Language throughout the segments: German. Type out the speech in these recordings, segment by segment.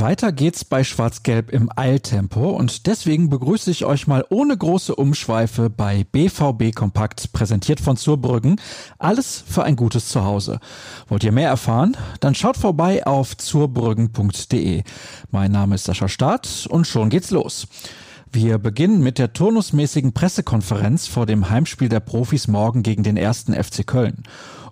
Weiter geht's bei Schwarz-Gelb im Eiltempo und deswegen begrüße ich euch mal ohne große Umschweife bei BVB Kompakt, präsentiert von Zurbrüggen. Alles für ein gutes Zuhause. Wollt ihr mehr erfahren? Dann schaut vorbei auf zurbrüggen.de. Mein Name ist Sascha Staat und schon geht's los. Wir beginnen mit der turnusmäßigen Pressekonferenz vor dem Heimspiel der Profis morgen gegen den ersten FC Köln.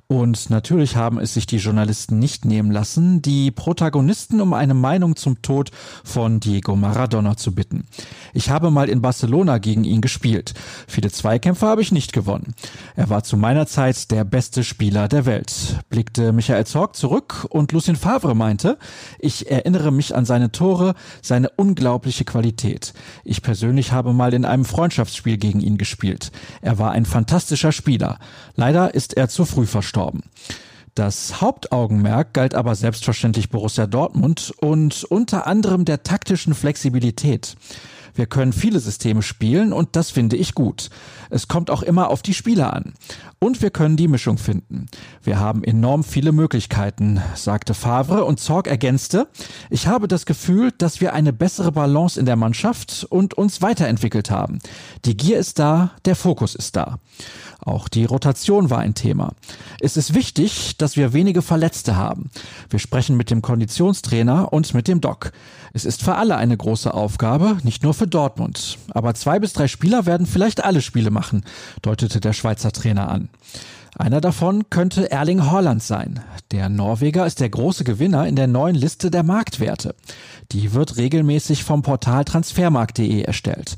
Und natürlich haben es sich die Journalisten nicht nehmen lassen, die Protagonisten um eine Meinung zum Tod von Diego Maradona zu bitten. Ich habe mal in Barcelona gegen ihn gespielt. Viele Zweikämpfe habe ich nicht gewonnen. Er war zu meiner Zeit der beste Spieler der Welt, blickte Michael Zorg zurück und Lucien Favre meinte, ich erinnere mich an seine Tore, seine unglaubliche Qualität. Ich persönlich habe mal in einem Freundschaftsspiel gegen ihn gespielt. Er war ein fantastischer Spieler. Leider ist er zu früh verstorben gestorben. Das Hauptaugenmerk galt aber selbstverständlich Borussia Dortmund und unter anderem der taktischen Flexibilität. Wir können viele Systeme spielen und das finde ich gut. Es kommt auch immer auf die Spieler an. Und wir können die Mischung finden. Wir haben enorm viele Möglichkeiten, sagte Favre und Zorg ergänzte, ich habe das Gefühl, dass wir eine bessere Balance in der Mannschaft und uns weiterentwickelt haben. Die Gier ist da, der Fokus ist da. Auch die Rotation war ein Thema. Es ist wichtig, dass wir wenige Verletzte haben. Wir sprechen mit dem Konditionstrainer und mit dem Doc. Es ist für alle eine große Aufgabe, nicht nur für Dortmund. Aber zwei bis drei Spieler werden vielleicht alle Spiele machen, deutete der Schweizer Trainer an. Einer davon könnte Erling Haaland sein. Der Norweger ist der große Gewinner in der neuen Liste der Marktwerte. Die wird regelmäßig vom Portal transfermarkt.de erstellt.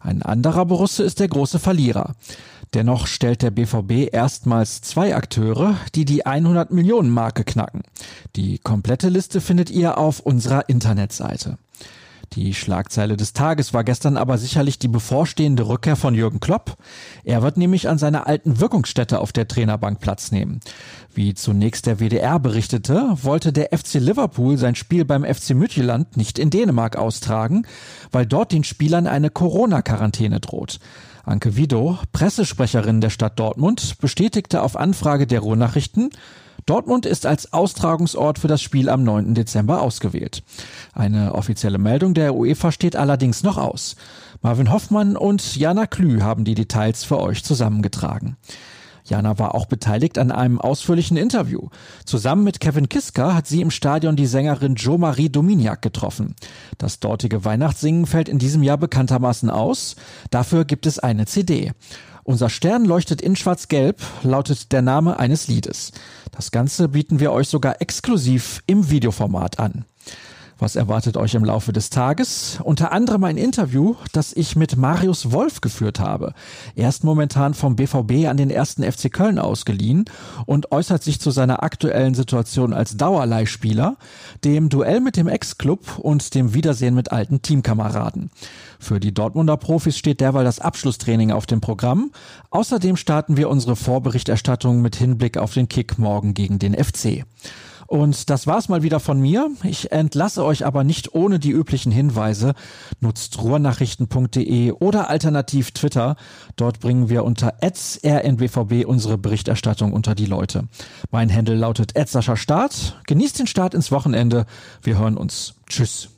Ein anderer Borusse ist der große Verlierer. Dennoch stellt der BVB erstmals zwei Akteure, die die 100 Millionen Marke knacken. Die komplette Liste findet ihr auf unserer Internetseite. Die Schlagzeile des Tages war gestern aber sicherlich die bevorstehende Rückkehr von Jürgen Klopp. Er wird nämlich an seiner alten Wirkungsstätte auf der Trainerbank Platz nehmen. Wie zunächst der WDR berichtete, wollte der FC Liverpool sein Spiel beim FC Mütjeland nicht in Dänemark austragen, weil dort den Spielern eine Corona-Quarantäne droht. Anke Widow, Pressesprecherin der Stadt Dortmund, bestätigte auf Anfrage der Ruhrnachrichten, Dortmund ist als Austragungsort für das Spiel am 9. Dezember ausgewählt. Eine offizielle Meldung der UEFA steht allerdings noch aus. Marvin Hoffmann und Jana Klü haben die Details für euch zusammengetragen. Jana war auch beteiligt an einem ausführlichen Interview. Zusammen mit Kevin Kiska hat sie im Stadion die Sängerin Jo-Marie Dominiak getroffen. Das dortige Weihnachtssingen fällt in diesem Jahr bekanntermaßen aus. Dafür gibt es eine CD. Unser Stern leuchtet in schwarz-gelb, lautet der Name eines Liedes. Das Ganze bieten wir euch sogar exklusiv im Videoformat an. Was erwartet euch im Laufe des Tages? Unter anderem ein Interview, das ich mit Marius Wolf geführt habe. Er ist momentan vom BVB an den ersten FC Köln ausgeliehen und äußert sich zu seiner aktuellen Situation als Dauerleihspieler, dem Duell mit dem Ex-Club und dem Wiedersehen mit alten Teamkameraden. Für die Dortmunder Profis steht derweil das Abschlusstraining auf dem Programm. Außerdem starten wir unsere Vorberichterstattung mit Hinblick auf den Kick morgen gegen den FC. Und das war's mal wieder von mir. Ich entlasse euch aber nicht ohne die üblichen Hinweise. Nutzt ruhrnachrichten.de oder alternativ Twitter. Dort bringen wir unter rnbvb unsere Berichterstattung unter die Leute. Mein Handle lautet Start. Genießt den Start ins Wochenende. Wir hören uns. Tschüss.